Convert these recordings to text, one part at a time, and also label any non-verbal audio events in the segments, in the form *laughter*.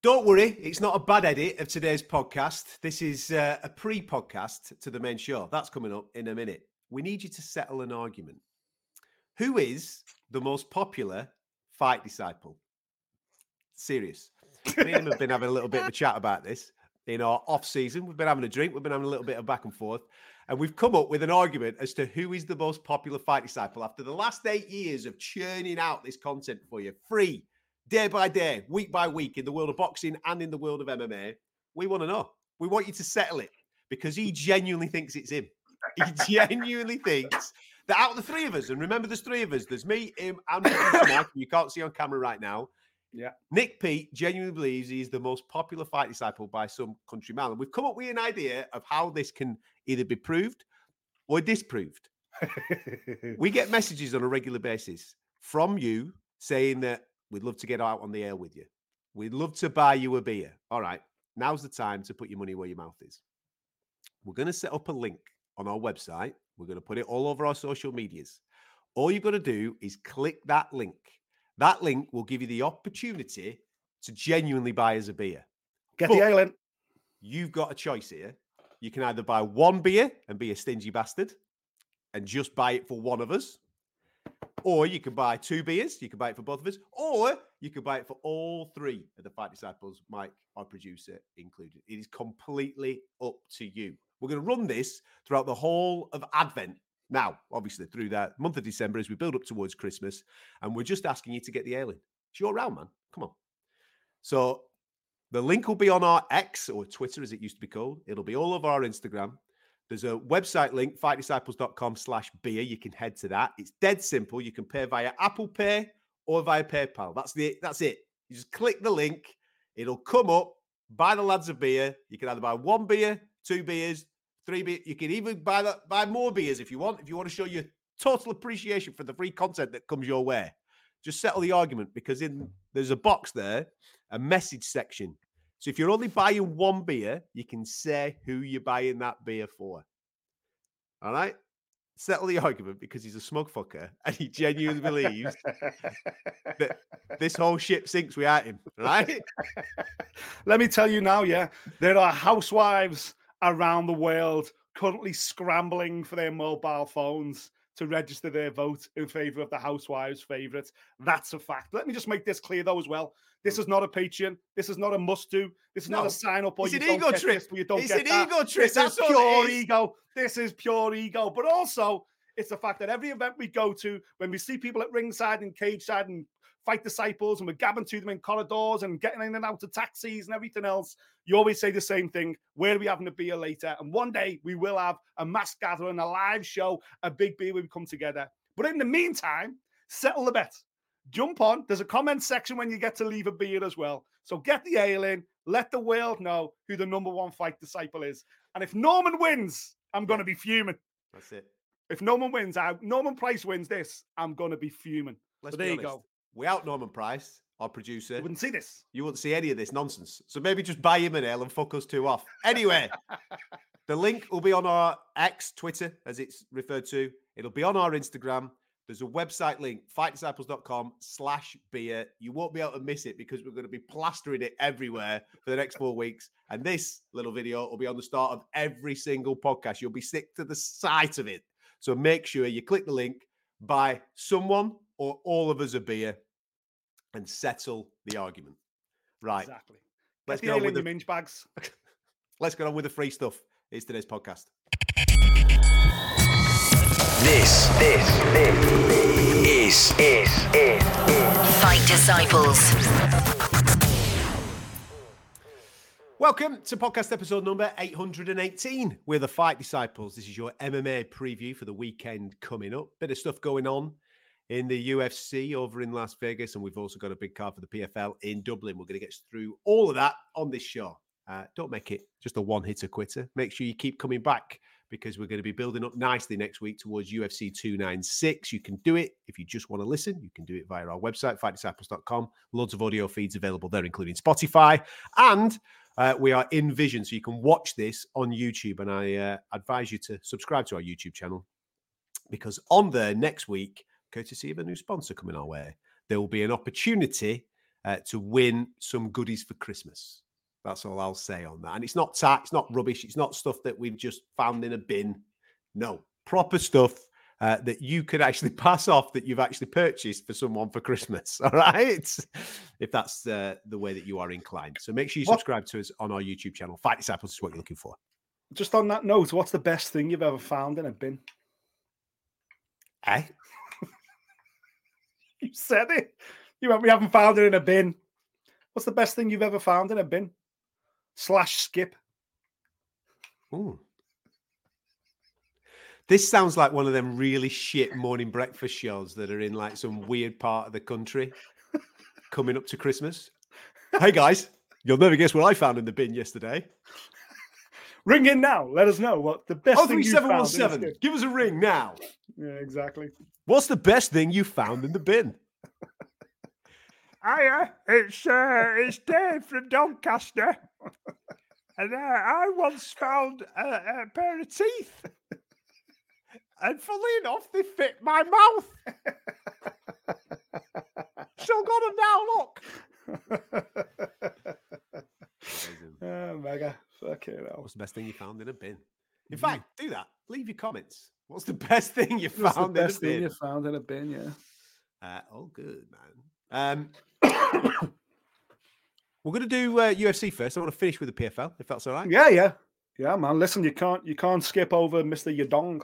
Don't worry, it's not a bad edit of today's podcast. This is uh, a pre podcast to the main show. That's coming up in a minute. We need you to settle an argument. Who is the most popular fight disciple? Serious. Me and have been having a little bit of a chat about this in our off season. We've been having a drink, we've been having a little bit of back and forth, and we've come up with an argument as to who is the most popular fight disciple after the last eight years of churning out this content for you free day by day, week by week in the world of boxing and in the world of MMA. We want to know. We want you to settle it because he genuinely thinks it's him. He *laughs* genuinely thinks that out of the three of us, and remember there's three of us, there's me, him, and *coughs* Mike, you can't see on camera right now. Yeah. Nick Pete genuinely believes he's the most popular fight disciple by some country mile. And we've come up with an idea of how this can either be proved or disproved. *laughs* we get messages on a regular basis from you saying that we'd love to get out on the air with you. We'd love to buy you a beer. All right. Now's the time to put your money where your mouth is. We're going to set up a link on our website. We're going to put it all over our social medias. All you've got to do is click that link. That link will give you the opportunity to genuinely buy us a beer. Get But- the ale in. You've got a choice here. You can either buy one beer and be a stingy bastard and just buy it for one of us, or you can buy two beers. You can buy it for both of us, or you can buy it for all three of the Fight Disciples, Mike, our producer, included. It is completely up to you. We're going to run this throughout the whole of Advent. Now, obviously, through that month of December as we build up towards Christmas, and we're just asking you to get the ale in. It's your round, man. Come on. So the link will be on our X or Twitter, as it used to be called. It'll be all over our Instagram. There's a website link, fightdisciples.com slash beer. You can head to that. It's dead simple. You can pay via Apple Pay or via PayPal. That's the that's it. You just click the link, it'll come up, buy the lads a beer. You can either buy one beer, two beers, three beers. You can even buy that buy more beers if you want, if you want to show your total appreciation for the free content that comes your way. Just settle the argument because in there's a box there, a message section. So if you're only buying one beer, you can say who you're buying that beer for. All right? Settle the argument because he's a smug fucker *laughs* and he genuinely believes that this whole ship sinks without him. Right? Let me tell you now, yeah, there are housewives around the world currently scrambling for their mobile phones to register their vote in favor of the housewives' favorite. That's a fact. Let me just make this clear, though, as well. This mm. is not a Patreon. This is not a must do. This is not a sign up or It's you an ego trip. this, you don't It's an that. ego trip. This That's is pure ego. This is pure ego. But also, it's the fact that every event we go to, when we see people at ringside and cage side and fight disciples, and we're gabbing to them in corridors and getting in and out of taxis and everything else, you always say the same thing. Where are we having a beer later? And one day we will have a mass gathering, a live show, a big beer where we come together. But in the meantime, settle the bet. Jump on. There's a comment section when you get to leave a beer as well. So get the ale in. Let the world know who the number one fight disciple is. And if Norman wins, I'm going to be fuming. That's it. If Norman wins, I, Norman Price wins this, I'm going to be fuming. Let's So there you go. Without Norman Price, our producer, You wouldn't see this. you wouldn't see any of this nonsense. So maybe just buy him an ale and fuck us two off. Anyway, *laughs* the link will be on our X, Twitter, as it's referred to. It'll be on our Instagram. There's a website link, fightdisciples.com slash beer. You won't be able to miss it because we're going to be plastering it everywhere for the next four weeks. And this little video will be on the start of every single podcast. You'll be sick to the sight of it. So make sure you click the link, buy someone or all of us a beer, and settle the argument. Right. Exactly. Let's Get get the on with the your minge bags. *laughs* let's get on with the free stuff. It's today's podcast. This, this, this is, is, is, Fight Disciples. Welcome to podcast episode number 818. We're the Fight Disciples. This is your MMA preview for the weekend coming up. Bit of stuff going on in the UFC over in Las Vegas, and we've also got a big card for the PFL in Dublin. We're going to get through all of that on this show. Uh, don't make it just a one hitter quitter. Make sure you keep coming back because we're going to be building up nicely next week towards UFC 296. You can do it if you just want to listen. You can do it via our website, fightdisciples.com. Loads of audio feeds available there, including Spotify. And uh, we are in vision, so you can watch this on YouTube. And I uh, advise you to subscribe to our YouTube channel because on there next week, courtesy of a new sponsor coming our way, there will be an opportunity uh, to win some goodies for Christmas. That's all I'll say on that. And it's not tax, it's not rubbish, it's not stuff that we've just found in a bin. No, proper stuff uh, that you could actually *laughs* pass off that you've actually purchased for someone for Christmas. *laughs* All right. if that's uh, the way that you are inclined. So make sure you What- subscribe to us on our YouTube channel. Fight Disciples is what you're looking for. Just on that note, what's the best thing you've ever found in a bin? Eh? *laughs* You said it. You went, we haven't found it in a bin. What's the best thing you've ever found in a bin? Slash skip. Ooh. This sounds like one of them really shit morning breakfast shows that are in like some weird part of the country coming up to Christmas. Hey guys, you'll never guess what I found in the bin yesterday. Ring in now. Let us know what the best Oh thing you found. one in a Give us a ring now. *laughs* Yeah, exactly. What's the best thing you found in the bin? Hiya, it's uh, it's Dave from Doncaster, and uh, I once found a, a pair of teeth, and funnily enough, they fit my mouth. Still got them now. Look, *laughs* Oh, mega. Fucking hell. What's the best thing you found in a bin? In fact, do that. Leave your comments. What's the *laughs* best thing you What's found in a best thing bin? you found in a bin? Yeah. Uh, all good, man. Um, *coughs* we're going to do uh, UFC first. I want to finish with the PFL, if that's all right. Yeah, yeah. Yeah, man. Listen, you can't you can't skip over Mr. Yadong.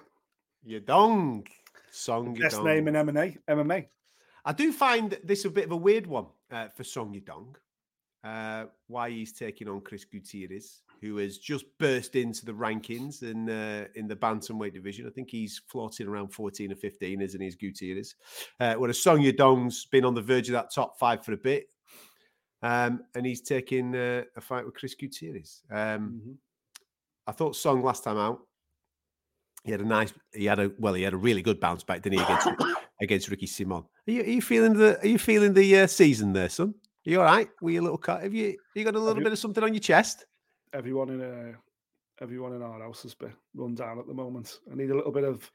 Yadong. Song Best Yadong. name in MMA. MMA. I do find this a bit of a weird one uh, for Song Yadong. Uh, why he's taking on Chris Gutierrez, who has just burst into the rankings in uh, in the bantamweight division. I think he's floating around 14 or 15, isn't he, as Gutierrez? Uh, whereas Song Yadong's been on the verge of that top five for a bit. Um, and he's taking uh, a fight with Chris Gutierrez. Um, Mhm. I thought Song last time out, he had a nice, he had a well, he had a really good bounce back, didn't he, against *coughs* against Ricky Simon? Are you, are you feeling the Are you feeling the uh, season there, son? Are you all right? Were you a little cut? Have you you got a little bit of something on your chest? Everyone in uh, everyone in our house has been run down at the moment. I need a little bit of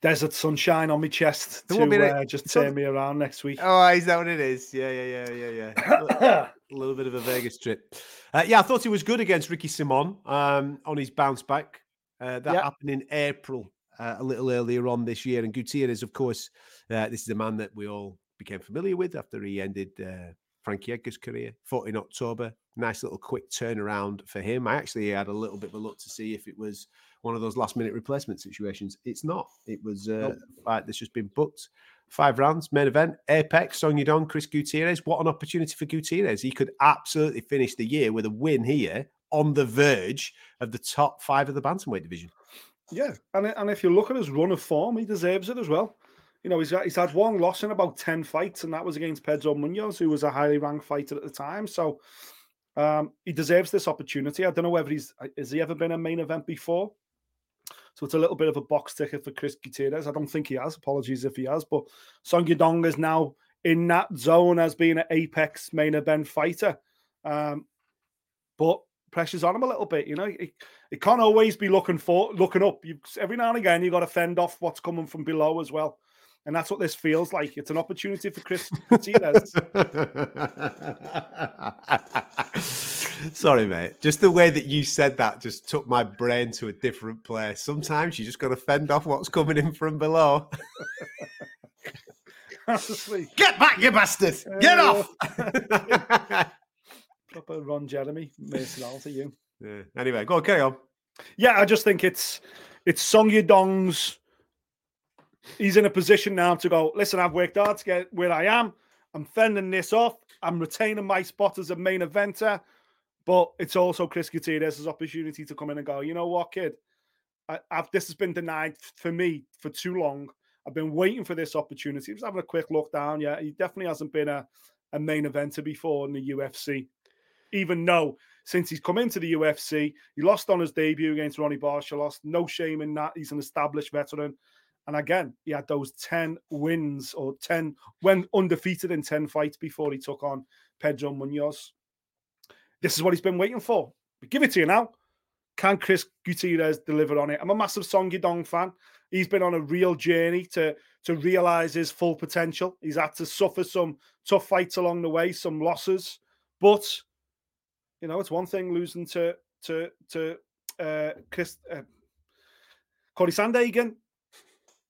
desert sunshine on my chest There to won't be any- uh, just so- turn me around next week. Oh, is that what it is? Yeah, yeah, yeah, yeah, yeah. a *coughs* little bit of a Vegas trip. Uh, yeah, I thought he was good against Ricky Simon um, on his bounce back. Uh, that Yeah. happened in April, uh, a little earlier on this year. And Gutierrez, of course, uh, this is a man that we all became familiar with after he ended uh, Frankie Edgar's career. Fought in October. Nice little quick turnaround for him. I actually had a little bit of a look to see if it was one of those last minute replacement situations. It's not. It was uh, Nope. a fight that's just been booked. Five rounds, main event, Apex, Song Yadong, Chris Gutierrez. What an opportunity for Gutierrez. He could absolutely finish the year with a win here on the verge of the top five of the bantamweight division. Yeah, and and if you look at his run of form, he deserves it as well. You know, he's he's had one loss in about ten fights, and that was against Pedro Munhoz, who was a highly ranked fighter at the time. So um, he deserves this opportunity. I don't know whether he's has he ever been a main event before. So it's a little bit of a box ticket for Chris Gutierrez. I don't think he has. Apologies if he has, but Song Yadong is now in that zone as being an apex main event fighter. Um, but pressure's on him a little bit. You know, it can't always be looking for looking up. You every now and again you got to fend off what's coming from below as well, and that's what this feels like. It's an opportunity for Chris *laughs* Gutierrez. Sorry, mate. Just the way that you said that just took my brain to a different place. Sometimes you just got to fend off what's coming in from below. *laughs* Honestly, Get back, you bastard! Get Uh, off! *laughs* proper Ron Jeremy, to you. Yeah. Anyway, go on, carry on. Yeah, I just think it's it's Song Yadong's. He's in a position now to go. Listen, I've worked hard to get where I am. I'm fending this off. I'm retaining my spot as a main eventer, but it's also Chris Gutierrez's opportunity to come in and go. You know what, kid? I, I've, this has been denied for me for too long. I've been waiting for this opportunity. Just having a quick look down. Yeah, he definitely hasn't been a, a main eventer before in the UFC. Even though since he's come into the UFC, he lost on his debut against Raoni Barcelos. No shame in that. He's an established veteran. And again, he had those 10 wins or 10 when undefeated in 10 fights before he took on Pedro Munhoz. This is what he's been waiting for. We give it to you now. Can Chris Gutierrez deliver on it? I'm a massive Song Yadong fan. He's been on a real journey to, to realize his full potential. He's had to suffer some tough fights along the way, some losses. But, you know, it's one thing losing to to to uh, Chris, uh, Cody Sandhagen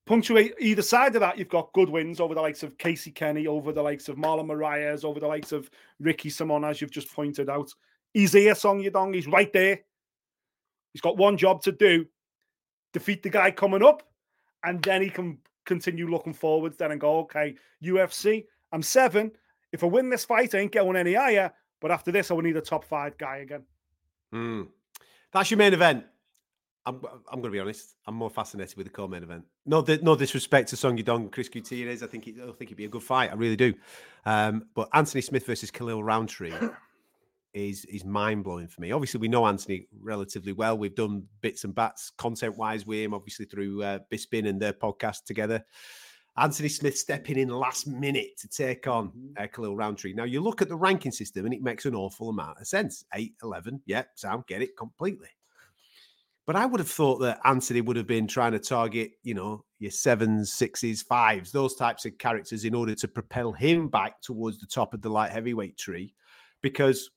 punctuate either side of that, you've got good wins over the likes of Casey Kenney, over the likes of Marlon Moraes, over the likes of Ricky Simon, as you've just pointed out. He's here, Song Yadong. He's right there. He's got one job to do defeat the guy coming up, and then he can continue looking forwards then and go, okay, UFC, I'm seven. If I win this fight, I ain't going any higher. But after this, I will need a top five guy again. Mm. That's your main event. I'm, I'm going to be honest. I'm more fascinated with the co-main event. No, no disrespect to Song Yadong, Chris Gutierrez. I think it, I think it'd be a good fight. I really do. Um, but Anthony Smith versus Khalil Rountree is is mind blowing for me. Obviously, we know Anthony relatively well. We've done bits and bats content wise with him, obviously through uh, Bisping and their podcast together. Anthony Smith stepping in last minute to take on mm-hmm. uh, Khalil Rountree. Now, you look at the ranking system and it makes an awful amount of sense. 8, 11, yeah, sound, get it completely. But I would have thought that Anthony would have been trying to target, you know, your sevens, sixes, fives, those types of characters in order to propel him back towards the top of the light heavyweight tree. Because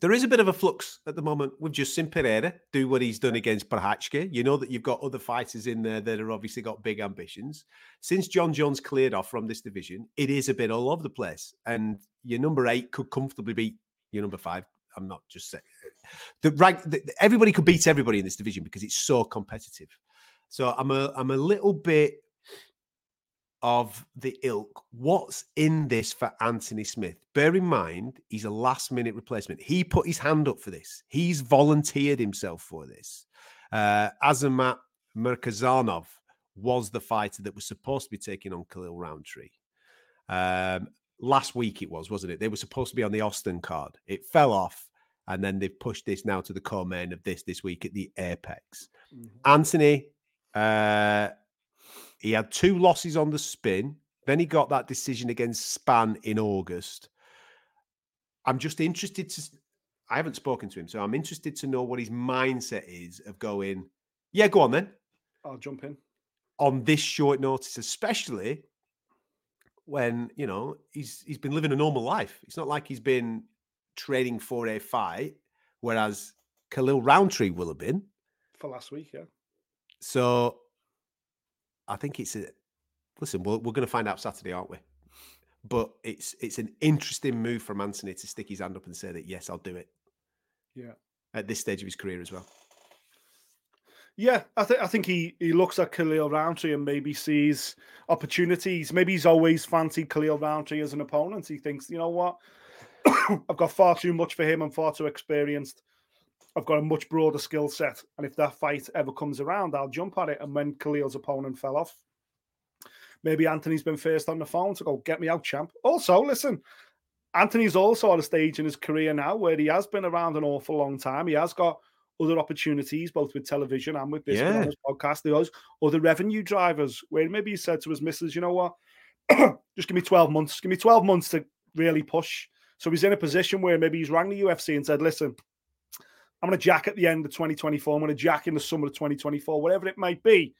there is a bit of a flux at the moment with Justin Pereira do what he's done against Prochazka. You know that you've got other fighters in there that are obviously got big ambitions. Since Jon Jones cleared off from this division, it is a bit all over the place. And your number eight could comfortably beat your number five. I'm not just saying the rank. The, everybody could beat everybody in this division because it's so competitive. So I'm a I'm a little bit of the ilk. What's in this for Anthony Smith? Bear in mind, he's a last minute replacement. He put his hand up for this. He's volunteered himself for this. Uh, Azamat Murzakanov was the fighter that was supposed to be taking on Khalil Rountree. Um, last week it was, wasn't it? They were supposed to be on the Austin card. It fell off and then they've pushed this now to the co-main of this this week at the Apex. Mm-hmm. Anthony, uh, he had two losses on the spin. Then he got that decision against Spann in August. I'm just interested to. I haven't spoken to him, so I'm interested to know what his mindset is of going. Yeah, go on then. I'll jump in on this short notice, especially when you know he's he's been living a normal life. It's not like he's been training for a fight, whereas Khalil Rountree will have been for last week. Yeah. So I think it's a listen. We're, we're going to find out Saturday, aren't we? But it's it's an interesting move from Anthony to stick his hand up and say that yes, I'll do it. Yeah. At this stage of his career as well. Yeah, I think I think he he looks at Khalil Rountree and maybe sees opportunities. Maybe he's always fancied Khalil Rountree as an opponent. He thinks, you know what, *coughs* I've got far too much for him. I'm far too experienced. I've got a much broader skill set. And if that fight ever comes around, I'll jump at it. And when Khalil's opponent fell off, maybe Anthony's been first on the phone to go, get me out, champ. Also, listen, Anthony's also at a stage in his career now where he has been around an awful long time. He has got other opportunities, both with television and with this yeah. podcast. There's other revenue drivers where maybe he said to his missus, you know what, *clears throat* just give me 12 months, give me 12 months to really push so he's in a position where maybe he's rang the UFC and said, listen, I'm going to jack at the end of 2024. I'm going to jack in the summer of 2024, whatever it might be.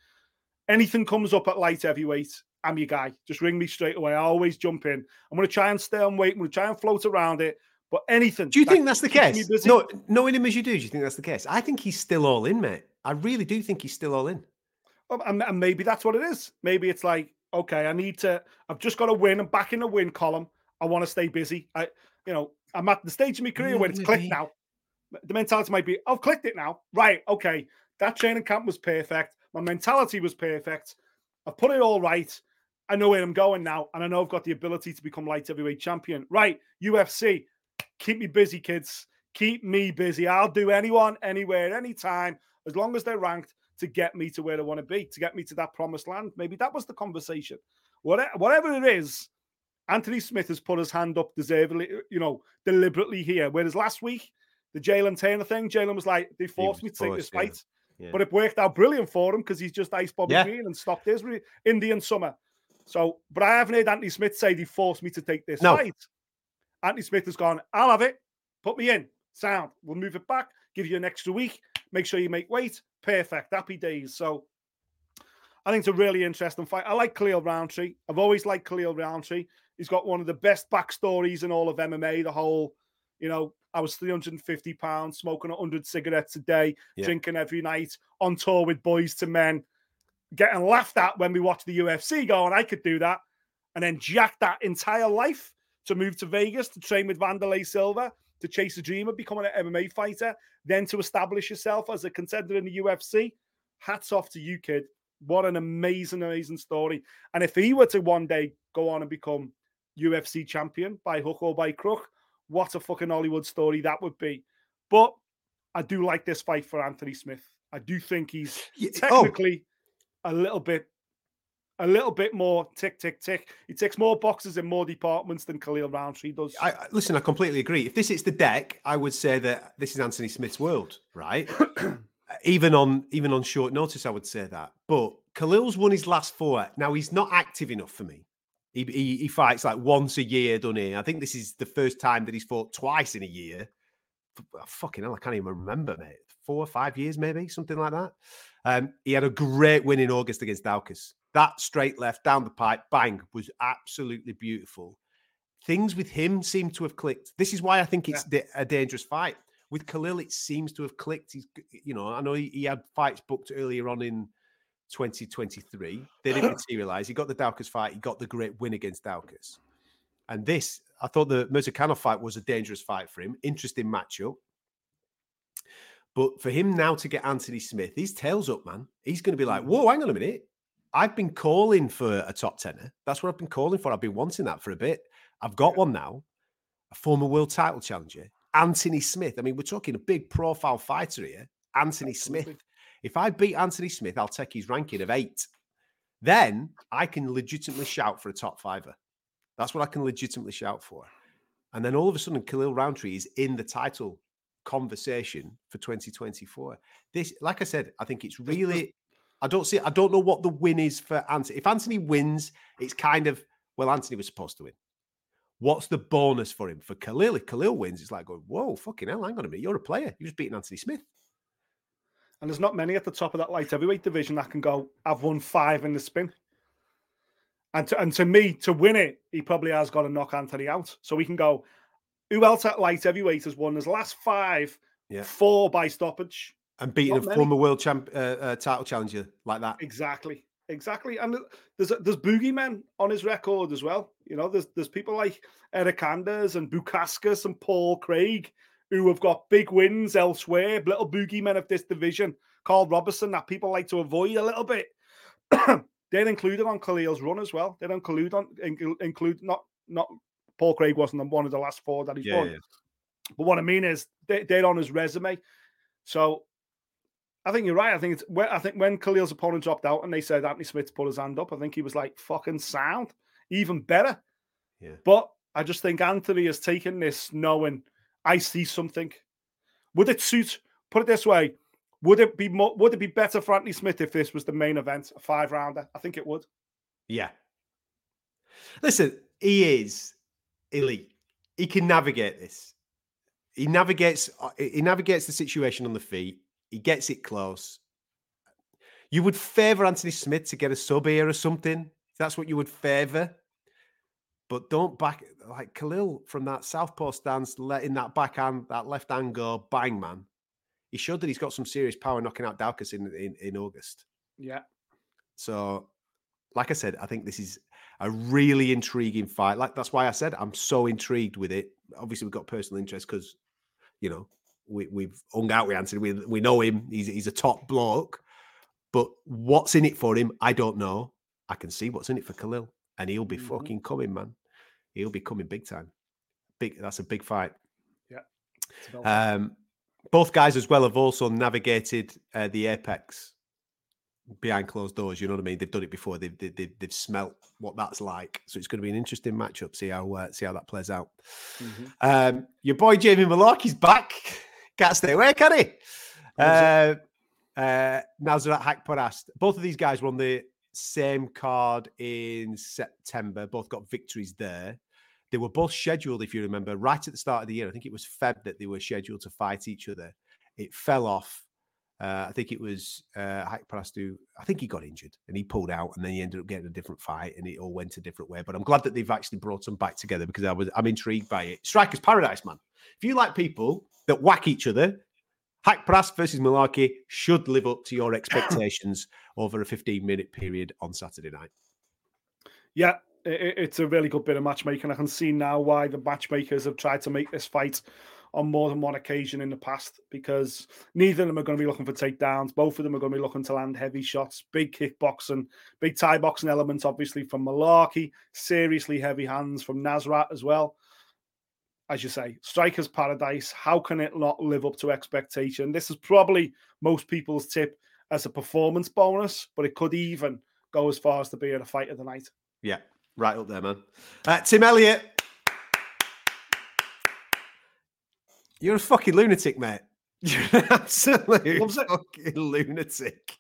Anything comes up at light heavyweight, I'm your guy. Just ring me straight away. I always jump in. I'm going to try and stay on weight. I'm going to try and float around it. But anything. Do you that think that's the case? No, knowing him as you do, do you think that's the case? I think he's still all in, mate. I really do think he's still all in. Um, and, and maybe that's what it is. Maybe it's like, okay, I need to. I've just got to win. I'm back in the win column. I want to stay busy. I, you know, I'm at the stage of my career where it's clicked now. The mentality might be, I've clicked it now. Right. Okay. That training camp was perfect. My mentality was perfect. I've put it all right. I know where I'm going now. And I know I've got the ability to become light heavyweight champion. Right. UFC. Keep me busy, kids. Keep me busy. I'll do anyone, anywhere, anytime, as long as they're ranked. to get me to where I want to be, to get me to that promised land. Maybe that was the conversation. Whatever, whatever it is, Anthony Smith has put his hand up deservedly, uh, you know, deliberately here. Whereas last week, the Jalin Turner thing, Jalin was like, they forced me to take this forced, yeah. fight. Yeah. But it worked out brilliant for him because he's just iced Bobby Yeah. Green and stopped his re- Indian summer. So, but I haven't heard Anthony Smith say he forced me to take this No. fight. Anthony Smith has gone, I'll have it. Put me in. Sound. We'll move it back. Give you an extra week. Make sure you make weight. Perfect. Happy days. So I think it's a really interesting fight. I like Khalil Rountree. I've always liked Khalil Rountree. He's got one of the best backstories in all of MMA. The whole, you know, I was 350 pounds, smoking 100 cigarettes a day, Yeah. drinking every night, on tour with boys to men, getting laughed at when we watched the UFC, go, going, I could do that. And then jack that entire life to move to Vegas to train with Wanderlei Silva, to chase a dream of becoming an MMA fighter, then to establish yourself as a contender in the UFC. Hats off to you, kid. What an amazing, amazing story. And if he were to one day go on and become UFC champion by hook or by crook, what a fucking Hollywood story that would be. But I do like this fight for Anthony Smith. I do think he's oh. technically a little bit a little bit more tick tick tick. He ticks more boxes in more departments than Khalil Rountree does. I, I- listen, I completely agree. If this hits the deck, I would say that this is Anthony Smith's world, right? *clears throat* even on even on short notice, I would say that. But Khalil's won his last four. Now he's not active enough for me. He, he, he fights like once a year, doesn't he? I think this is the first time that he's fought twice in a year. Uh, Fucking hell, I can't even remember, mate. Four or five years, maybe something like that. Um, he had a great win in August against Daukaus. That straight left down the pipe, bang, was absolutely beautiful. Things with him seem to have clicked. This is why I think it's da- a dangerous fight. With Khalil, it seems to have clicked. He's, you know, I know he, he had fights booked earlier on in 2023. They didn't *laughs* materialize. He got the Daukaus fight. He got the great win against Daukaus. And this, I thought the Murzakanov fight was a dangerous fight for him. Interesting matchup. But for him now to get Anthony Smith, his tail's up, man. He's going to be like, hmm. whoa, hang on a minute. I've been calling for a top tenner. That's what I've been calling for. I've been wanting that for a bit. I've got one now. A former world title challenger, Anthony Smith. I mean, we're talking a big profile fighter here. Anthony Smith. If I beat Anthony Smith, I'll take his ranking of eight. Then I can legitimately shout for a top fiver. That's what I can legitimately shout for. And then all of a sudden, Khalil Rountree is in the title conversation for 2024. This, like I said, I think it's really. I don't see. I don't know what the win is for Anthony. If Anthony wins, it's kind of well, Anthony was supposed to win. What's the bonus for him? For Khalil, if Khalil wins, it's like going, whoa, fucking hell, hang on a minute, you're a player. You just beaten Anthony Smith. And there's not many at the top of that light heavyweight division that can go, I've won five in the spin. And to, and to me, to win it, he probably has got to knock Anthony out. So we can go, who else at light heavyweight has won his last five, Yeah. four by stoppage? And beating Not a many. former world champ, uh, uh, title challenger like that. Exactly. Exactly. And there's there's boogeymen on his record as well. You know, there's there's people like Eric Anders and Bukauskas and Paul Craig who have got big wins elsewhere, little boogeymen of this division. Karl Roberson that people like to avoid a little bit. *coughs* They're included on Khalil's run as well. They don't include on include, include not not Paul Craig wasn't one of the last four that he's Yeah, won. yeah. But what I mean is they, they're on his resume. So I think you're right. I think it's when I think when Khalil's opponent dropped out and they said Anthony Smith put his hand up, I think he was like fucking sound, even better. Yeah. But I just think Anthony has taken this knowing I see something. Would it suit? Put it this way: Would it be more? Would it be better for Anthony Smith if this was the main event, a five rounder? I think it would. Yeah. Listen, he is elite. He can navigate this. He navigates. uh, He navigates the situation on the feet. He gets it close. You would favour Anthony Smith to get a sub here or something. That's what you would favour. But don't back like Khalil from that southpaw stance, letting that backhand, that left hand go, bang, man. He showed that he's got some serious power knocking out Daukaus in, in, in August. Yeah. So, like I said, I think this is a really intriguing fight. Like that's why I said I'm so intrigued with it. Obviously, we've got personal interest because, you know, we, we've hung out with Anthony. We, we know him. He's he's a top bloke. But what's in it for him, I don't know. I can see what's in it for Khalil, and he'll be Mhm. fucking coming, man. He'll be coming big time. Big. That's a big fight. About- Um, both guys as well have also navigated uh, the apex behind closed doors. You know what I mean? They've done it before. They've they've, they've, they've smelt what that's like. So it's going to be an interesting matchup. See how uh, see how that plays out. Um, your boy Jamie Mullarkey's back. Can't stay away, can he? Uh, uh, Nasrat Haqparast. Both of these guys were on the same card in September. Both got victories there. They were both scheduled, if you remember, right at the start of the year. I think it was Feb that they were scheduled to fight each other. It fell off. Uh, I think it was uh, I think he got injured and he pulled out, and then he ended up getting a different fight, and it all went a different way. But I'm glad that they've actually brought them back together because I was I'm intrigued by it. Strikers Paradise, man. If you like people that whack each other, Hack Haqparast versus Mullarkey should live up to your *coughs* expectations over a 15 minute period on Saturday night. Yeah, it's a really good bit of matchmaking. I can see now why the matchmakers have tried to make this fight on more than one occasion in the past because neither of them are going to be looking for takedowns. Both of them are going to be looking to land heavy shots, big kickboxing, big tie boxing elements, obviously from Mullarkey, seriously heavy hands from Nasrat as well. As you say, striker's paradise. How can it not live up to expectation? This is probably most people's tip as a performance bonus, but it could even go as far as to be in a fight of the night. Yeah, right up there, man. Uh, Tim Elliott. You're a fucking lunatic, mate. *laughs* You're an absolute fucking lunatic.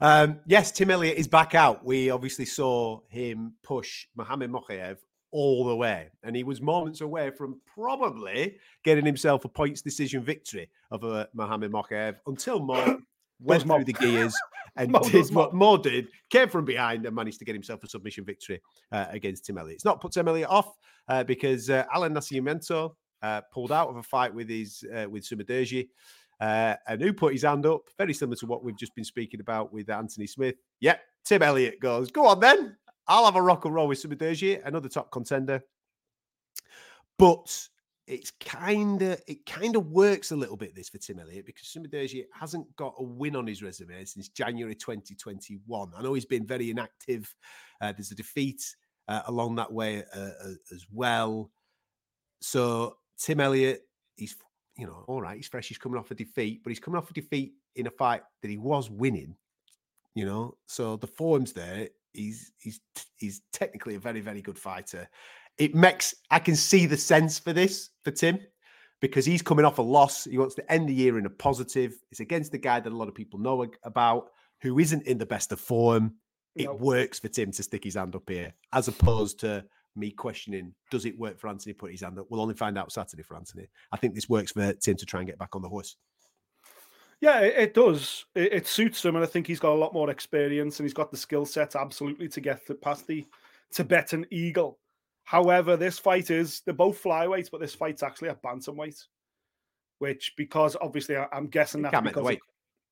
Um, yes, Tim Elliott is back out. We obviously saw him push Mohamed Mokaev all the way, and he was moments away from probably getting himself a points decision victory over Mohamed Mokaev until Mo *coughs* went Mo. through the gears *laughs* and Mo did what Mo did, came from behind and managed to get himself a submission victory uh, against Tim Elliott. It's not put Tim Elliott off uh, because uh, Allan Nascimento uh, pulled out of a fight with his uh, with Su Mudaerji. Uh, and who put his hand up? Very similar to what we've just been speaking about with Anthony Smith. Yep, Tim Elliott goes, go on then. I'll have a rock and roll with Su Mudaerji, another top contender. But it's kind of it kind of works a little bit this for Tim Elliott because Su Mudaerji hasn't got a win on his resume since January 2021. I know he's been very inactive. Uh, there's a defeat uh, along that way uh, as well. So Tim Elliott, he's you know all right. He's fresh. He's coming off a defeat, but he's coming off a defeat in a fight that he was winning. You know, so the form's there. He's he's he's technically a very very good fighter. It makes I can see the sense for this for Tim because he's coming off a loss. He wants to end the year in a positive. It's against the guy that a lot of people know about, who isn't in the best of form. It No. works for Tim to stick his hand up here, as opposed to me questioning, does it work for Anthony to put his hand up? We'll only find out Saturday for Anthony. I think this works for Tim to try and get back on the horse. Yeah, it, does. It, it suits him, and I think he's got a lot more experience and he's got the skill set absolutely to get past the Tibetan Eagle. However, this fight is they're both flyweights, but this fight's actually a bantamweight, which because obviously I, am guessing He that's can't make the because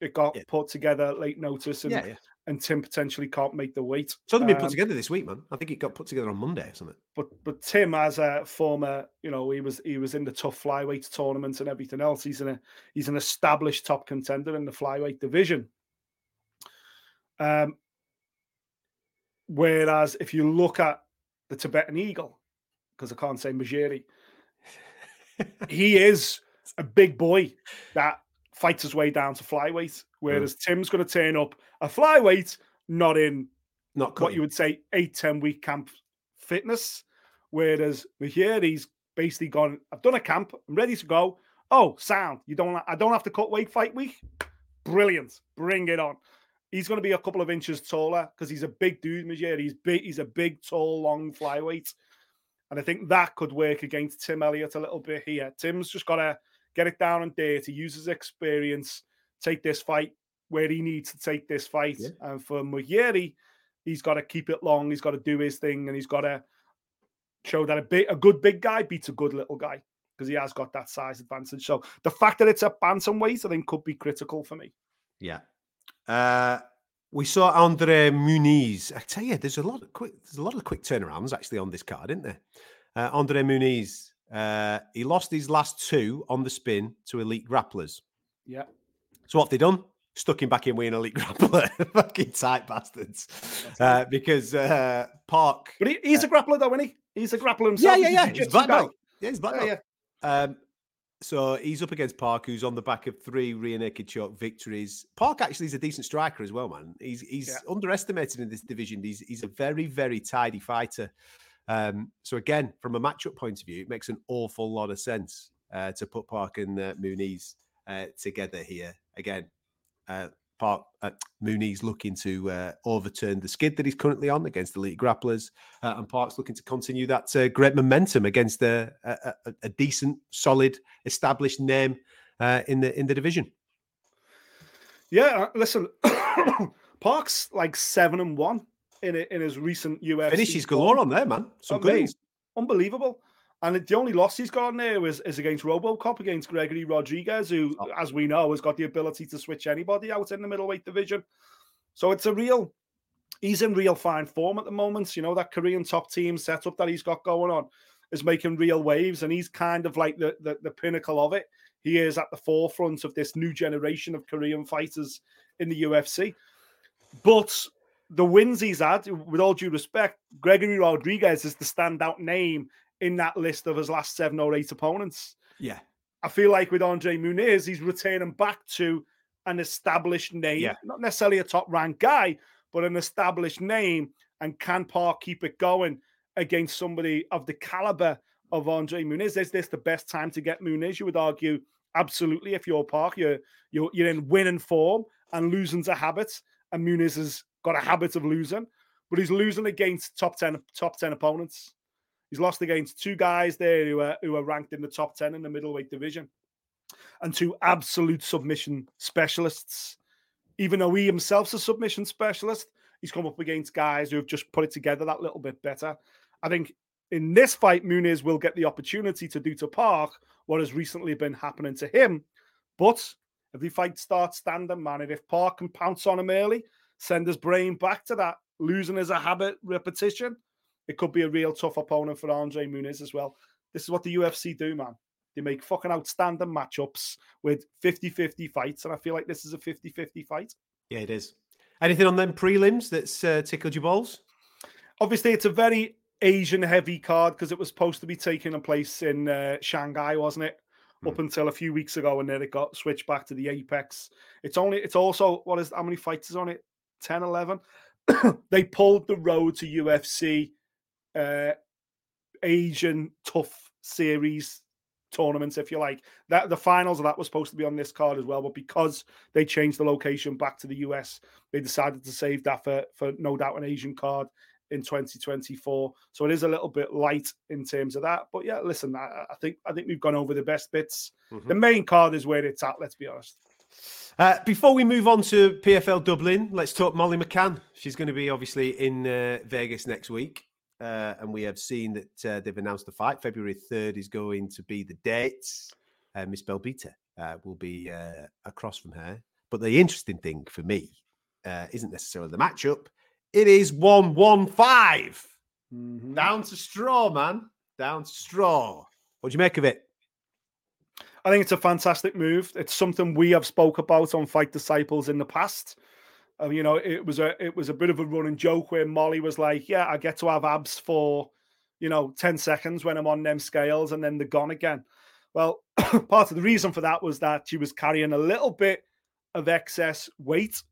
it, it got Yeah. put together late notice and, Yeah, yeah. and Tim potentially can't make the weight. It's only been put Um, together this week, man. I think it got put together on Monday or something. but but Tim as a former, you know, he was he was in the tough flyweight tournaments and everything else. He's in a he's an established top contender in the flyweight division. Um, whereas if you look at the Tibetan Eagle, because I can't say Majiri, *laughs* he is a big boy that fights his way down to flyweight. Hmm. Whereas Tim's going to turn up a flyweight, not in Not what you would say eight, 10 week camp fitness. Whereas Mahiri's basically gone, I've done a camp, I'm ready to go. Oh, sound. You don't I don't have to cut weight fight week. Brilliant. Bring it on. He's going to be a couple of inches taller because he's a big dude, Majiri. He's big, he's a big, tall, long flyweight. And I think that could work against Tim Elliott a little bit here. Tim's just got to get it down and dirty, use his experience, take this fight where he needs to take this fight. Yeah. And for Mugieri, he's got to keep it long. He's got to do his thing, and he's got to show that a bit a good big guy beats a good little guy because he has got that size advantage. So the fact that it's a bantamweight, I think, could be critical for me. Yeah. Uh, we saw Andre Muniz. I tell you, there's a lot of quick. There's a lot of quick turnarounds actually on this card, isn't there? Uh, Andre Muniz. Uh, he lost his last two on the spin to elite grapplers. Yeah, So what have they done? Stuck him back in with an elite grappler. *laughs* Fucking tight bastards. Uh, because uh, Park. but he, he's a grappler though, isn't he? He's a grappler himself. yeah, He's a yeah. He's jiu-jitsu black belt. Yeah, he's black Yeah, yeah. Um, So he's up against Park, who's on the back of three rear naked choke victories. Park actually is a decent striker as well, man. He's he's Yeah. underestimated in this division. He's he's a very very tidy fighter. Um, so again, from a matchup point of view, it makes an awful lot of sense uh, to put Park and uh, Muniz uh, together here. Again, uh, Park uh, Muniz looking to uh, overturn the skid that he's currently on against the elite grapplers, uh, and Park's looking to continue that uh, great momentum against a, a, a- decent, solid, established name uh, in the in the division. Yeah, uh, listen, *coughs* Park's like seven and one in in his recent UFC Finishes galore on there, man. Some good Amazing. unbelievable. And the only loss he's got on there is, is against Robocop against Gregory Rodrigues, who, Oh. as we know, has got the ability to switch anybody out in the middleweight division. So it's a real, he's in real fine form at the moment. You know, that Korean top team setup that he's got going on is making real waves, and he's kind of like the, the, the pinnacle of it. He is at the forefront of this new generation of Korean fighters in the UFC. But the wins he's had, with all due respect, Gregory Rodrigues is the standout name in that list of his last seven or eight opponents. Yeah, I feel like with Andre Muniz, he's returning back to an established name, Yeah. not necessarily a top ranked guy, but an established name. And can Park keep it going against somebody of the caliber of Andre Muniz? Is this the best time to get Muniz? You would argue absolutely. If you're Park, you're you're, you're in winning form and losing's a habit, and Muniz has got a habit of losing, but he's losing against top ten top ten opponents. He's lost against two guys there who are who are ranked in the top ten in the middleweight division, and two absolute submission specialists. Even though he himself's a submission specialist, he's come up against guys who have just put it together that little bit better. I think in this fight, Muniz will get the opportunity to do to Park what has recently been happening to him. But if the fight starts standing, man, and if Park can pounce on him early, send his brain back to that losing as a habit repetition, it could be a real tough opponent for Andre Muniz as well. This is what the UFC do, man. They make fucking outstanding matchups with 50 50 fights. And I feel like this is a 50 50 fight. yeah, it is. Anything on them prelims that's uh, tickled your balls? Obviously, it's a very Asian heavy card because it was supposed to be taking place in uh, Shanghai, wasn't it? Up until a few weeks ago, and then it got switched back to the Apex. It's only, it's also, what is, how many fights is on it? 10, 11? *coughs* they pulled the road to UFC uh, Asian tough series tournaments, if you like. That the finals of that was supposed to be on this card as well, but because they changed the location back to the US, they decided to save that for for no doubt an Asian card in 2024. So it is a little bit light in terms of that. But yeah, listen, I, I think I think we've gone over the best bits. The main card is where it's at. Let's be honest. Uh, before we move on to PFL Dublin, let's talk Molly McCann. She's going to be obviously in uh, Vegas next week. Uh, and we have seen that uh, they've announced the fight. February 3rd is going to be the date. Uh, Miss Belbita uh, will be uh, across from her. But the interesting thing for me uh, isn't necessarily the matchup. It is 1 1 5. Down to straw, man. Down to straw. What do you make of it? I think it's a fantastic move. It's something we have spoke about on Fight Disciples in the past. Um, you know, it was a it was a bit of a running joke where Molly was like, "Yeah, I get to have abs for, you know, ten seconds when I'm on them scales, and then they're gone again." Well, *coughs* part of the reason for that was that she was carrying a little bit of excess weight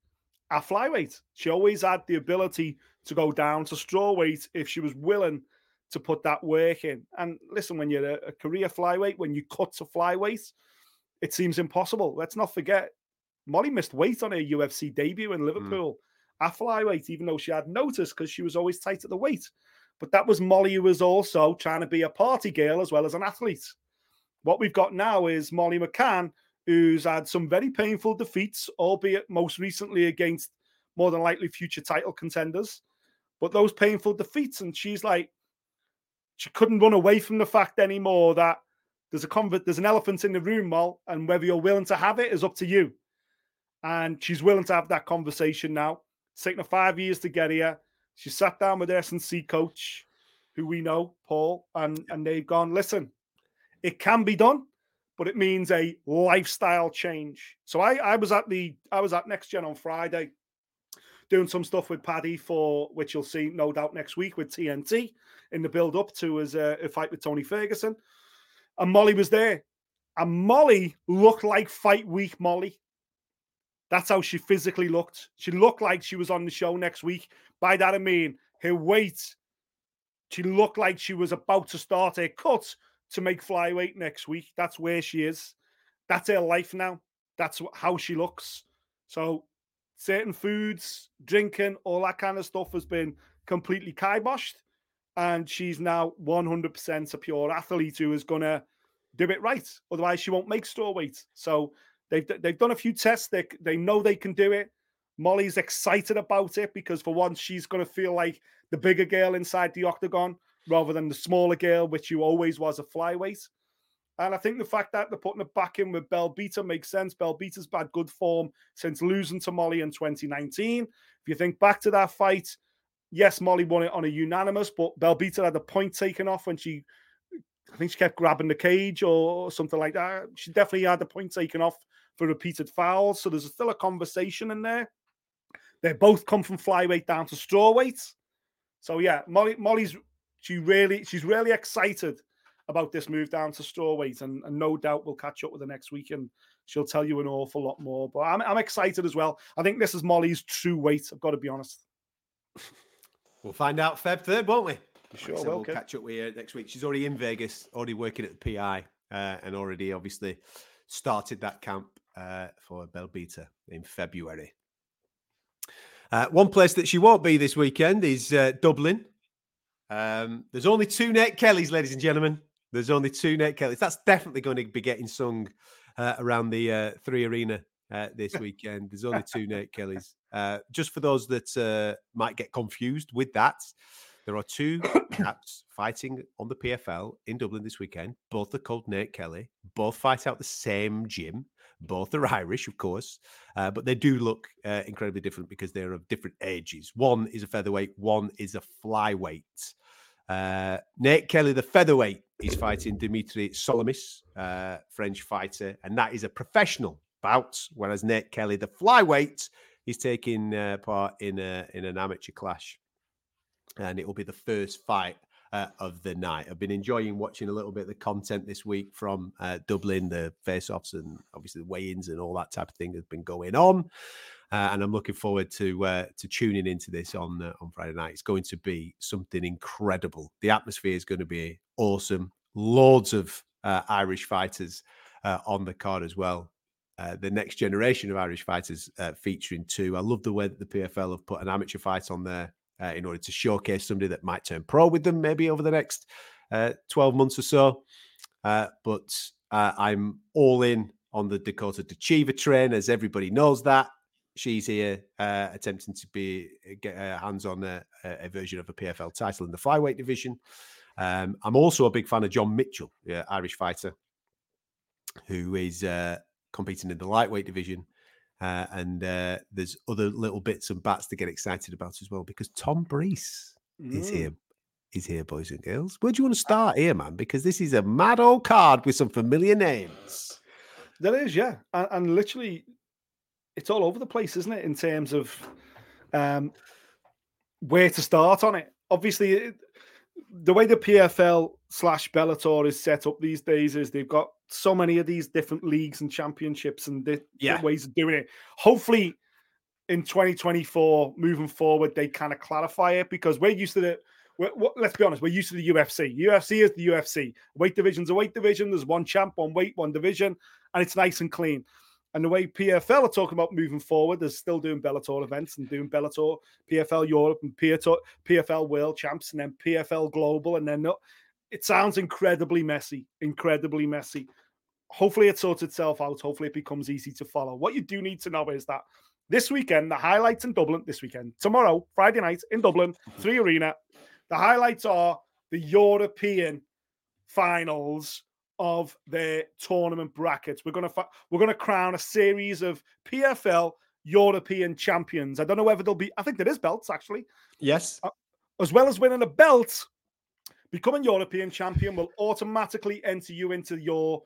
at flyweight. She always had the ability to go down to straw weight if she was willing to put that work in. And listen, when you're a, a career flyweight, when you cut to flyweight, it seems impossible. Let's not forget, Molly missed weight on her UFC debut in hmm. Liverpool at flyweight, even though she had noticed because she was always tight at the weight. But that was Molly who was also trying to be a party girl as well as an athlete. What we've got now is Molly McCann, who's had some very painful defeats, albeit most recently against more than likely future title contenders. But those painful defeats, and she's like, she couldn't run away from the fact anymore that there's a convert, there's an elephant in the room, Mol, and whether you're willing to have it is up to you. And she's willing to have that conversation now. It's taken her five years to get here. She sat down with S and C coach, who we know, Paul, and and they've gone, listen, it can be done, but it means a lifestyle change. So I I was at the I was at Next Gen on Friday doing some stuff with Paddy for which you'll see no doubt next week with TNT in the build up to his uh, a fight with Tony Ferguson. And Molly was there. And Molly looked like fight week Molly. That's how she physically looked. She looked like she was on the show next week. By that I mean her weight. She looked like she was about to start her cut to make flyweight next week. That's where she is. That's her life now. That's how she looks. So certain foods, drinking, all that kind of stuff has been completely kiboshed. And she's now 100% a pure athlete who is going to do it right. Otherwise, she won't make store weight. So they've they've done a few tests. They they know they can do it. Molly's excited about it because for once she's going to feel like the bigger girl inside the octagon rather than the smaller girl, which you always was a flyweight. And I think the fact that they're putting it back in with Belbita makes sense. Belbita's bad good form since losing to Molly in 2019. If you think back to that fight, yes, Molly won it on a unanimous, but Belbita had the point taken off when she, I think she kept grabbing the cage or something like that. She definitely had the point taken off for repeated fouls. So there's still a conversation in there. They both come from flyweight down to strawweight. So yeah, Molly, Molly's she really she's really excited about this move down to strawweight, and, and no doubt we'll catch up with her next week, and she'll tell you an awful lot more. But I'm I'm excited as well. I think this is Molly's true weight. I've got to be honest. We'll find out Feb third, won't we? Sure So will, we'll catch up with her next week. She's already in Vegas, already working at the PI, uh, and already obviously started that camp uh, for Belbita in February. Uh, one place that she won't be this weekend is uh, Dublin. Um, there's only two Nate Kellys, ladies and gentlemen. There's only two Nate Kellys. That's definitely going to be getting sung uh, around the uh, three arena uh, this *laughs* weekend. There's only two Nate Kellys. Uh, just for those that uh, might get confused with that, there are two caps *coughs* fighting on the PFL in Dublin this weekend. Both are called Nate Kelly. Both fight out the same gym. Both are *laughs* Irish, of course, uh, but they do look uh, incredibly different because they're of different ages. One is a featherweight, one is a flyweight. Uh, Nate Kelly, the featherweight, is fighting Dimitri Solomis, uh, French fighter, and that is a professional bout. Whereas Nate Kelly, the flyweight, is taking uh, part in a, in an amateur clash, and it will be the first fight uh, of the night. I've been enjoying watching a little bit of the content this week from uh, Dublin, the face-offs, and obviously the weigh-ins and all that type of thing has been going on. Uh, and I'm looking forward to uh, to tuning into this on uh, on Friday night. It's going to be something incredible. The atmosphere is going to be awesome. Loads of uh, Irish fighters uh, on the card as well. Uh, the next generation of Irish fighters featuring too. I love the way that the PFL have put an amateur fight on there uh, in order to showcase somebody that might turn pro with them maybe over the next uh, 12 months or so. Uh, but uh, I'm all in on the Dakota Ditcheva train, as everybody knows that. She's here attempting to be get her hands on a, a version of a PFL title in the flyweight division. Um, I'm also a big fan of John Mitchell, Irish fighter, who is competing in the lightweight division. Uh, and uh, there's other little bits and bats to get excited about as well because Tom Breese is Mm. here. Is here, boys and girls. Where do you want to start here, man? Because this is a mad old card with some familiar names. There is, yeah, and, and literally, it's all over the place, isn't it? In terms of um, where to start on it. Obviously, it, the way the PFL slash Bellator is set up these days is they've got so many of these different leagues and championships and di- Yeah. different ways of doing it. Hopefully, in 2024, moving forward, they kind of clarify it because we're used to the. We're, what- let's be honest, we're used to the UFC. UFC is the UFC. Weight division's a weight division. There's one champ, one weight, one division, and it's nice and clean. And the way PFL are talking about moving forward, they're still doing Bellator events and doing Bellator, PFL Europe, and PFL World Champs, and then PFL Global, and then it sounds incredibly messy, incredibly messy. Hopefully, it sorts itself out. Hopefully, it becomes easy to follow. What you do need to know is that this weekend, the highlights in Dublin, this weekend, tomorrow, Friday night in Dublin, mm-hmm. three arena. The highlights are the European finals of their tournament brackets. We're gonna fi- we're gonna crown a series of PFL European champions. I don't know whether there'll be. I think there is belts actually Yes. Uh, as well as winning a belt, becoming European champion will automatically enter you into your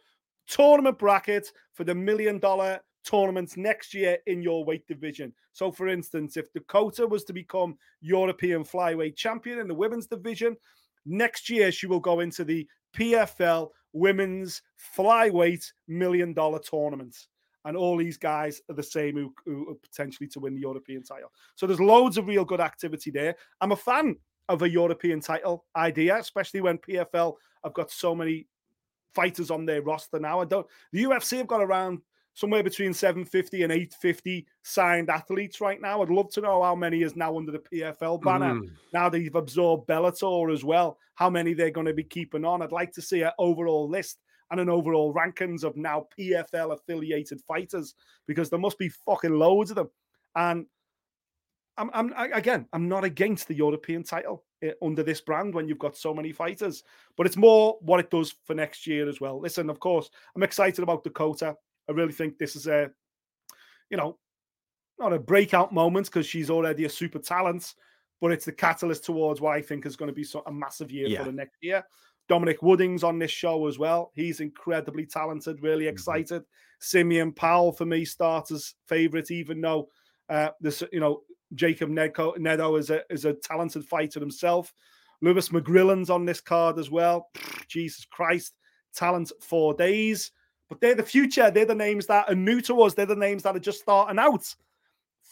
tournament bracket for the million dollar tournaments next year in your weight division. So, for instance, if Dakota was to become European flyweight champion in the women's division, next year she will go into the PFL women's flyweight million dollar tournament. And all these guys are the same who, who are potentially to win the European title. So there's loads of real good activity there. I'm a fan of a European title idea, especially when PFL have got so many fighters on their roster now. I don't the UFC have got around somewhere between 750 and 850 signed athletes right now. I'd love to know how many is now under the PFL banner. Mm. Now they've absorbed Bellator as well, how many they're going to be keeping on. I'd like to see an overall list and an overall rankings of now PFL affiliated fighters because there must be fucking loads of them. And I'm, I'm I- again, I'm not against the European title eh, under this brand when you've got so many fighters, but it's more what it does for next year as well. Listen, of course, I'm excited about Dakota. I really think this is a, you know, not a breakout moment because she's already a super talent, but it's the catalyst towards what I think is going to be so, a massive year Yeah. for the next year. Dominic Wooding's on this show as well. He's incredibly talented, really excited. Simeon Powell for me starters favorite, even though uh, this, you know, Jacob Nedo is a is a talented fighter himself. Lewis McGrillen's on this card as well. Jesus Christ, talent for days. But they're the future. They're the names that are new to us. They're the names that are just starting out.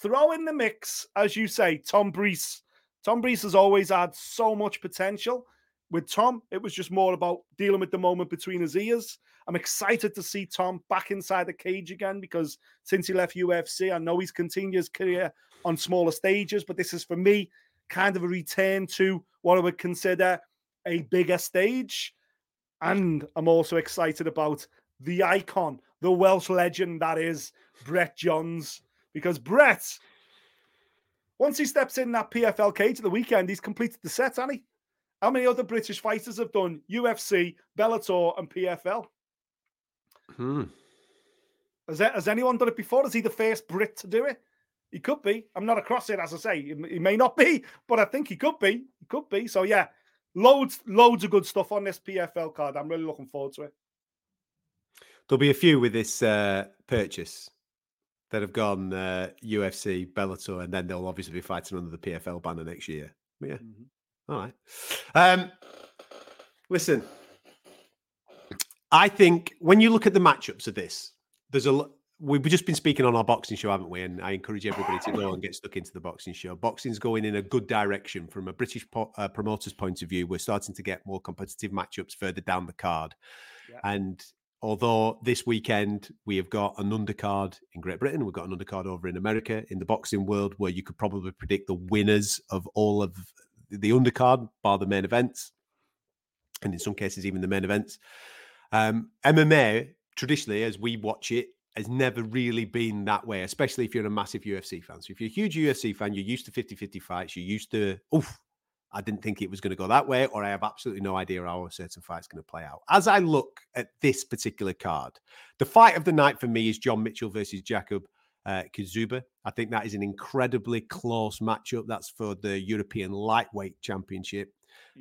Throw in the mix, as you say, Tom Breese. Tom Breese has always had so much potential. With Tom, it was just more about dealing with the moment between his ears. I'm excited to see Tom back inside the cage again because since he left UFC, I know he's continued his career on smaller stages, but this is for me kind of a return to what I would consider a bigger stage. And I'm also excited about the icon, the Welsh legend that is Brett Johns, because Brett, once he steps in that PFL cage at the weekend, he's completed the set, he? How many other British fighters have done UFC, Bellator, and PFL? Hmm. Has, that, has anyone done it before? Is he the first Brit to do it? He could be. I'm not across it, as I say. He, may not be, but I think he could be. He could be. So yeah, loads, loads of good stuff on this PFL card. I'm really looking forward to it. There'll be a few with this uh, purchase that have gone uh, UFC, Bellator, and then they'll obviously be fighting under the PFL banner next year. Yeah, all right. Um, listen, I think when you look at the matchups of this, there's a. We've just been speaking on our boxing show, haven't we? And I encourage everybody to go and get stuck into the boxing show. Boxing's going in a good direction from a British po- uh, promoter's point of view. We're starting to get more competitive matchups further down the card. Yeah. And although this weekend we have got an undercard in Great Britain, we've got an undercard over in America in the boxing world where you could probably predict the winners of all of the undercard, bar the main events, and in some cases even the main events. Um, MMA traditionally, as we watch it, has never really been that way, especially if you're a massive UFC fan. So if you're a huge UFC fan, you're used to 50-50 fights, you're used to, oof, I didn't think it was going to go that way, or I have absolutely no idea how a certain fight's going to play out. As I look at this particular card, the fight of the night for me is John Mitchell versus Jacob uh. I think that is an incredibly close matchup. That's for the European Lightweight Championship.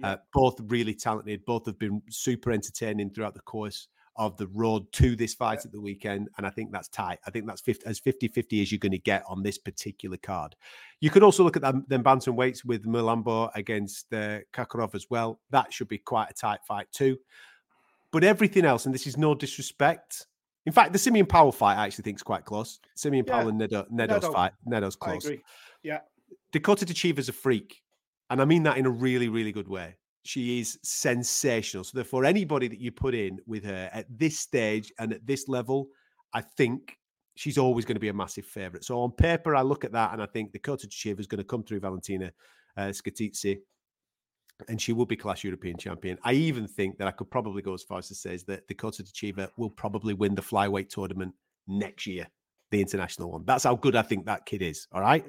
Uh, both really talented. Both have been super entertaining throughout the course of the road to this fight at the weekend. And I think that's tight. I think that's 50, as 50 50 as you're going to get on this particular card. You could also look at them, them bantam weights with Mulambo against uh, Kakarov as well. That should be quite a tight fight too. But everything else, and this is no disrespect. In fact, the Simeon Powell fight I actually think is quite close. Simeon Yeah. Powell and Nedo, Nedo's Nedo. fight. Nedo's close. Yeah. Dakota Ditcheva's a freak. And I mean that in a really, really good way. She is sensational. So, therefore, anybody that you put in with her at this stage and at this level, I think she's always going to be a massive favourite. So, on paper, I look at that and I think the Dakota Ditcheva is going to come through Valentina uh, and she will be class European champion. I even think that I could probably go as far as to say that Dakota Ditcheva will probably win the flyweight tournament next year, the international one. That's how good I think that kid is. All right.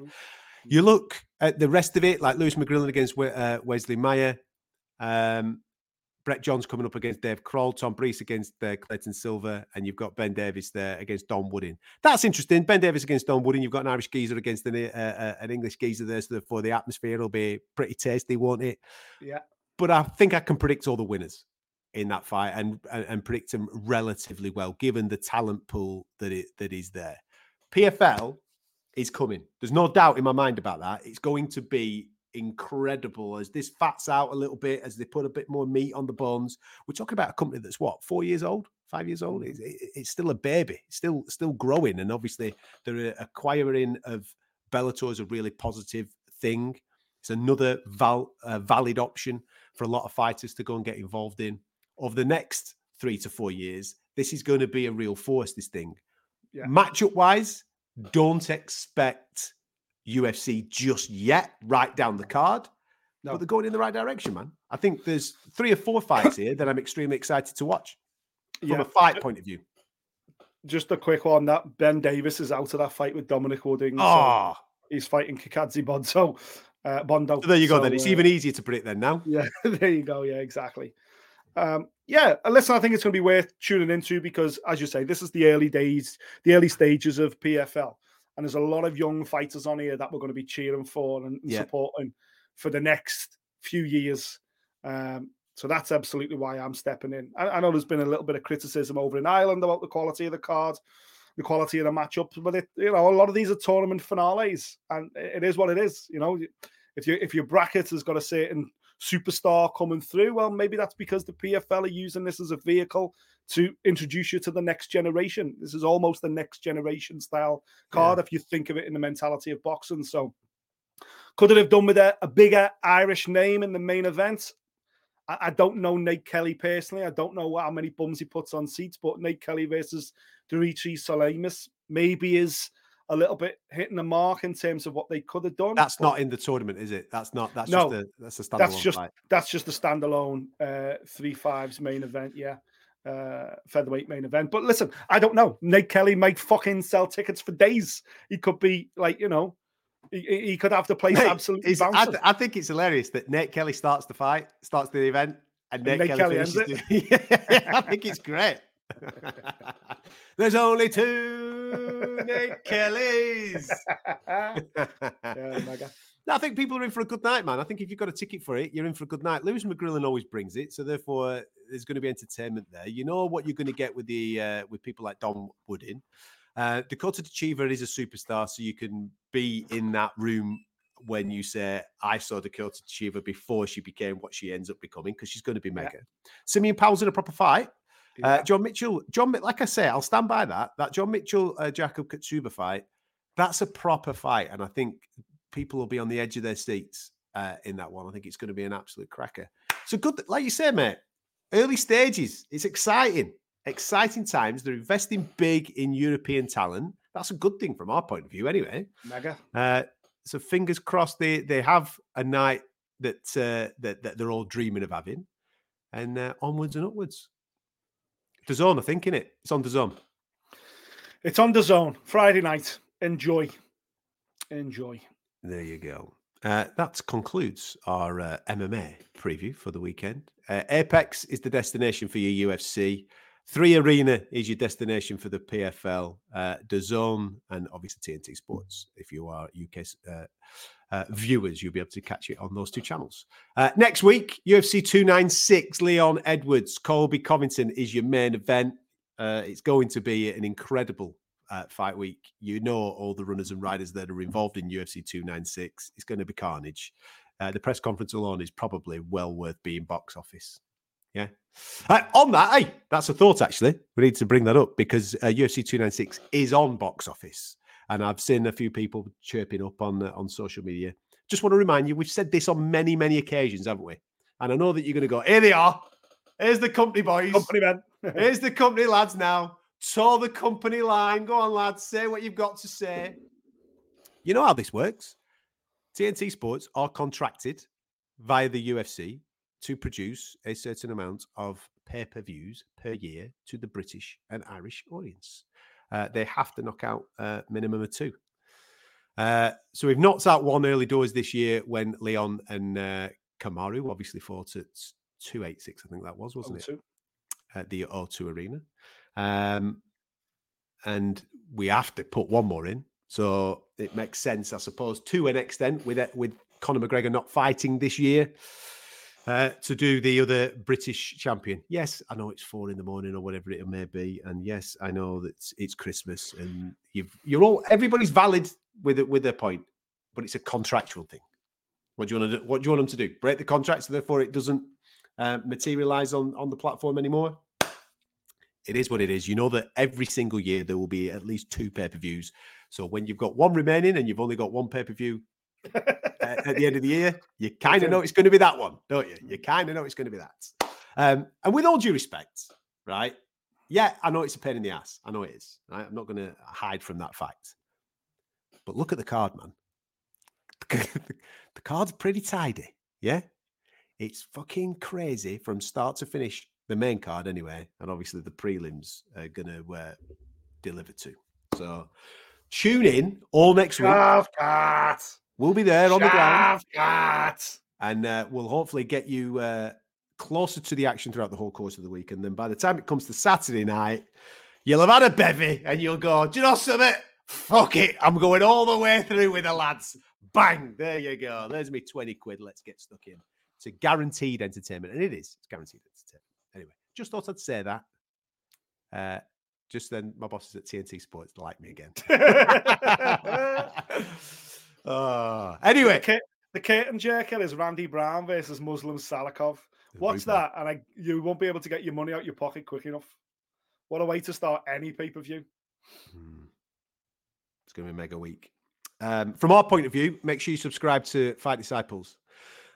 You look at the rest of it, like Lewis McGrillen against uh, Wesley Meyer, um, Brett Johns coming up against Dave Kroll, Tom Breese against uh, Clayton Silver, and you've got Ben Davis there against Don Wooding. That's interesting. Ben Davis against Don Wooding. You've got an Irish geezer against an, uh, uh, an English geezer there, so therefore the atmosphere will be pretty tasty, won't it? Yeah. But I think I can predict all the winners in that fight and, and and predict them relatively well, given the talent pool that it that is there. PFL is coming. There's no doubt in my mind about that. It's going to be incredible as this fats out a little bit, as they put a bit more meat on the bones. We're talking about a company that's what four years old, five years old. It's, it's still a baby, still still growing, and obviously the acquiring of Bellator is a really positive thing. It's another val, uh, valid option for a lot of fighters to go and get involved in. Over the next three to four years, this is going to be a real force. This thing, Yeah. matchup wise, don't expect UFC just yet, right down the card. No. But they're going in the right direction, man. I think there's three or four *coughs* fights here that I'm extremely excited to watch from Yeah. a fight point of view. Just a quick one that Ben Davis is out of that fight with Dominic Wooding. so Oh, he's fighting Kikazi Bondo. Uh, Bondo. so there you go. So, then it's uh, even easier to predict then now. Yeah, *laughs* there you go. Yeah, exactly. Um, yeah, listen, I think it's going to be worth tuning into because, as you say, this is the early days, the early stages of PFL, and there's a lot of young fighters on here that we're going to be cheering for and, and Yeah. supporting for the next few years. Um, so that's absolutely why I'm stepping in. I, I know there's been a little bit of criticism over in Ireland about the quality of the card, the quality of the matchups, but it, you know, a lot of these are tournament finales, and it is what it is. You know, if you if your bracket has got a certain superstar coming through, well, maybe that's because the PFL are using this as a vehicle to introduce you to the next generation. This is almost the next generation style card if you think of it in the mentality of boxing. So, could it have done with a, a bigger Irish name in the main event? I, I don't know Nate Kelly personally. I don't know how many bums he puts on seats, but Nate Kelly versus Dimitri Soleimus maybe is a little bit hitting the mark in terms of what they could have done. That's but- not in the tournament, is it? That's not. That's No, just a that's a standalone that's just fight. that's just the standalone uh three fives main event yeah uh featherweight main event but listen i don't know nate kelly might fucking sell tickets for days he could be like you know he, he could have the place Mate, absolutely I, th- I think it's hilarious that Nate Kelly starts the fight, starts the event, and Nate, Nate Kelly, Kelly ends *laughs* yeah, I think it's great. *laughs* There's only two Nate *laughs* Kellys. *laughs* yeah, I think people are in for a good night, man. I think if you've got a ticket for it, you're in for a good night. Lewis McGrillen always brings it, so therefore there's going to be entertainment there. You know what you're going to get with the uh, with people like Don Woodin. Uh, Dakota Ditcheva is a superstar, so you can be in that room when you say, "I saw Dakota Ditcheva before she became what she ends up becoming," because she's going to be Yeah. mega. Simeon Powell's in a proper fight. Yeah. Uh, John Mitchell, John, like I say, I'll stand by that. That John Mitchell, uh, Jacob Katsuba fight, that's a proper fight, and I think people will be on the edge of their seats uh, in that one. I think it's going to be an absolute cracker. So good, like you say, mate. Early stages, it's exciting, exciting times. They're investing big in European talent. That's a good thing from our point of view, anyway. mega Uh, so fingers crossed they they have a night that uh, that, that they're all dreaming of having, and uh, onwards and upwards. DAZN, I think, in it. It's on DAZN. it's on DAZN friday night enjoy enjoy There you go. Uh, that concludes our uh, MMA preview for the weekend. Uh, Apex is the destination for your UFC. Three Arena is your destination for the PFL, uh, DAZN, and obviously TNT Sports. If you are UK uh, uh, viewers, you'll be able to catch it on those two channels. Uh, next week, UFC 296, Leon Edwards, Colby Covington is your main event. Uh, it's going to be an incredible uh, fight week. You know all the runners and riders that are involved in UFC 296. It's going to be carnage. Uh, the press conference alone is probably well worth being box office. Yeah. Uh, on that, hey, that's a thought actually. We need to bring that up because uh, UFC 296 is on box office. And I've seen a few people chirping up on uh, on social media. Just want to remind you, we've said this on many, many occasions, haven't we? And I know that you're going to go, here they are. Here's the company boys. company man *laughs* *laughs* Here's the company lads now. Tour the company line. Go on, lads. Say what you've got to say. You know how this works. TNT Sports are contracted via the UFC to produce a certain amount of pay per views per year to the British and Irish audience. Uh, they have to knock out a minimum of two. Uh, so we've knocked out one early doors this year when Leon and uh, Kamaru obviously fought at 286, I think that was, wasn't it? Two. at the O2 Arena. Um, and we have to put one more in. So it makes sense, I suppose, to an extent, with it- with Conor McGregor not fighting this year, uh, to do the other British champion. Yes, I know it's four in the morning or whatever it may be, and yes, I know that it's, Christmas, and you've you're all everybody's valid with it with their point, but it's a contractual thing. What do you want to do? What do you want them to do? Break the contract so therefore it doesn't uh, materialize on on the platform anymore? It is what it is. You know that every single year there will be at least two pay per views. So when you've got one remaining and you've only got one pay per view *laughs* at, at the end of the year, you kind of know it's going to be that one, don't you? You kind of know it's going to be that. Um, and with all due respect, right? Yeah, I know it's a pain in the ass. I know it is. Right? I'm not going to hide from that fact. But look at the card, man. *laughs* the card's pretty tidy. Yeah. It's fucking crazy from start to finish. The main card, anyway. And obviously the prelims are going to uh, deliver to. So tune in all next week. Cat. We'll be there on the ground Shaft and uh, we'll hopefully get you uh, closer to the action throughout the whole course of the week. And then by the time it comes to Saturday night, you'll have had a bevy and you'll go, Do you know something? Fuck it. I'm going all the way through with the lads. Bang. There you go. There's me 20 quid. Let's get stuck in. It's a guaranteed entertainment. And it is. It's guaranteed entertainment. Anyway, just thought I'd say that. Uh, just then, my bosses at TNT Sports like me again. *laughs* *laughs* Oh, anyway, The, Kate, the curtain jerker is Randy Brown versus Muslim Salikhov. Watch that, and I, you won't be able to get your money out your pocket quick enough. What a way to start any pay per view. Hmm. It's going to be a mega week. Um, from our point of view, make sure you subscribe to Fight Disciples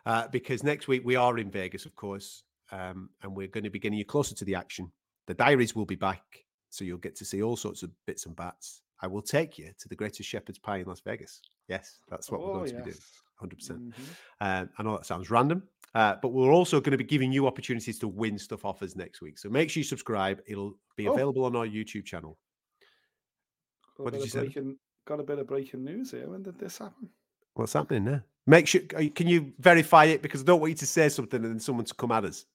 uh, because next week we are in Vegas, of course, um, and we're going to be getting you closer to the action. The diaries will be back, so you'll get to see all sorts of bits and bats. I will take you to the greatest shepherd's pie in Las Vegas. Yes, that's what we're going to be doing. 100%. Mhm. Um, I know that sounds random, uh, but we're also going to be giving you opportunities to win stuff offers next week. So make sure you subscribe. It'll be Oh. available on our YouTube channel. Got What did you say? Breaking, got a bit of breaking news here. When did this happen? What's happening there? Make sure. Can you verify it? Because I don't want you to say something and then someone to come at us.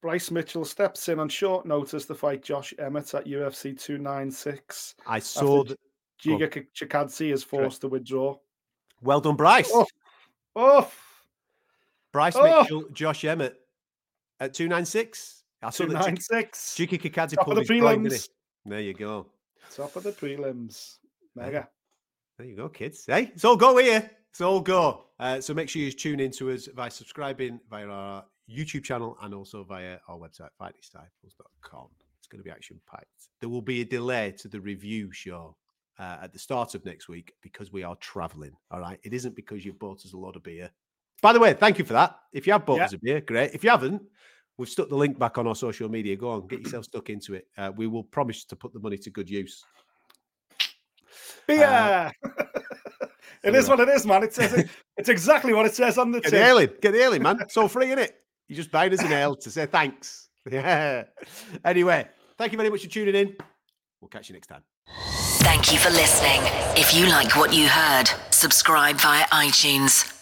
Bryce Mitchell steps in on short notice to fight Josh Emmett at UFC 296. I saw that. Giga K- Chikadze is forced to withdraw. Well done, Bryce. Oh, oh, Bryce oh. Mitchell, Josh Emmett at two nine six. I saw that 296. Jiki Chikadze Top of pulled the his groin, didn't prelims. he? There you go. Top of the prelims. Mega. There you go, kids. Hey, it's all go here. It's all go. Uh, so make sure you tune in to us by subscribing via our YouTube channel and also via our website, fightdisciples.com. It's going to be action packed. There will be a delay to the review show uh, at the start of next week because we are traveling. All right. It isn't because you've bought us a lot of beer. By the way, thank you for that. If you have bought Yeah. us a beer, great. If you haven't, we've stuck the link back on our social media. Go on, get yourself stuck into it. Uh, we will promise to put the money to good use. Beer. *laughs* it is what it is, man. It says it, it's exactly what it says on the Get the tin. ale in. Get the ale in, man. It's all free, is it? You just buy us an ale to say thanks. *laughs* Yeah. Anyway, thank you very much for tuning in. We'll catch you next time. Thank you for listening. If you like what you heard, subscribe via iTunes.